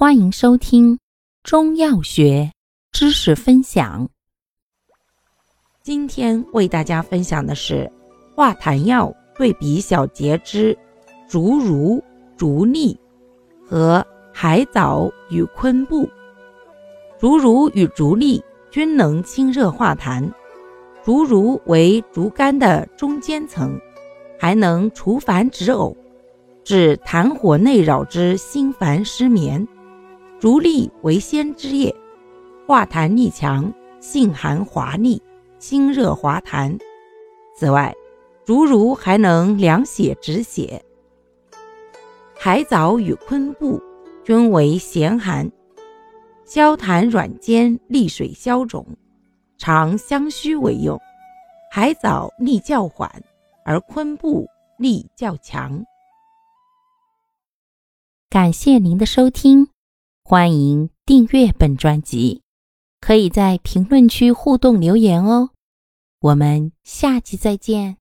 欢迎收听中药学知识分享。今天为大家分享的是化痰药对比小节之竹茹、竹沥和海藻与昆布。竹茹与竹沥均能清热化痰，竹茹为竹竿的中间层，还能除烦止呕，治痰火内扰之心烦失眠。竹沥为先之液，化痰力强，性寒滑腻，清热滑痰。此外，竹茹还能凉血止血。海藻与昆布均为咸寒，消痰软坚，利水消肿，常相须为用。海藻力较缓，而昆布力较强。感谢您的收听。欢迎订阅本专辑，可以在评论区互动留言哦。我们下期再见。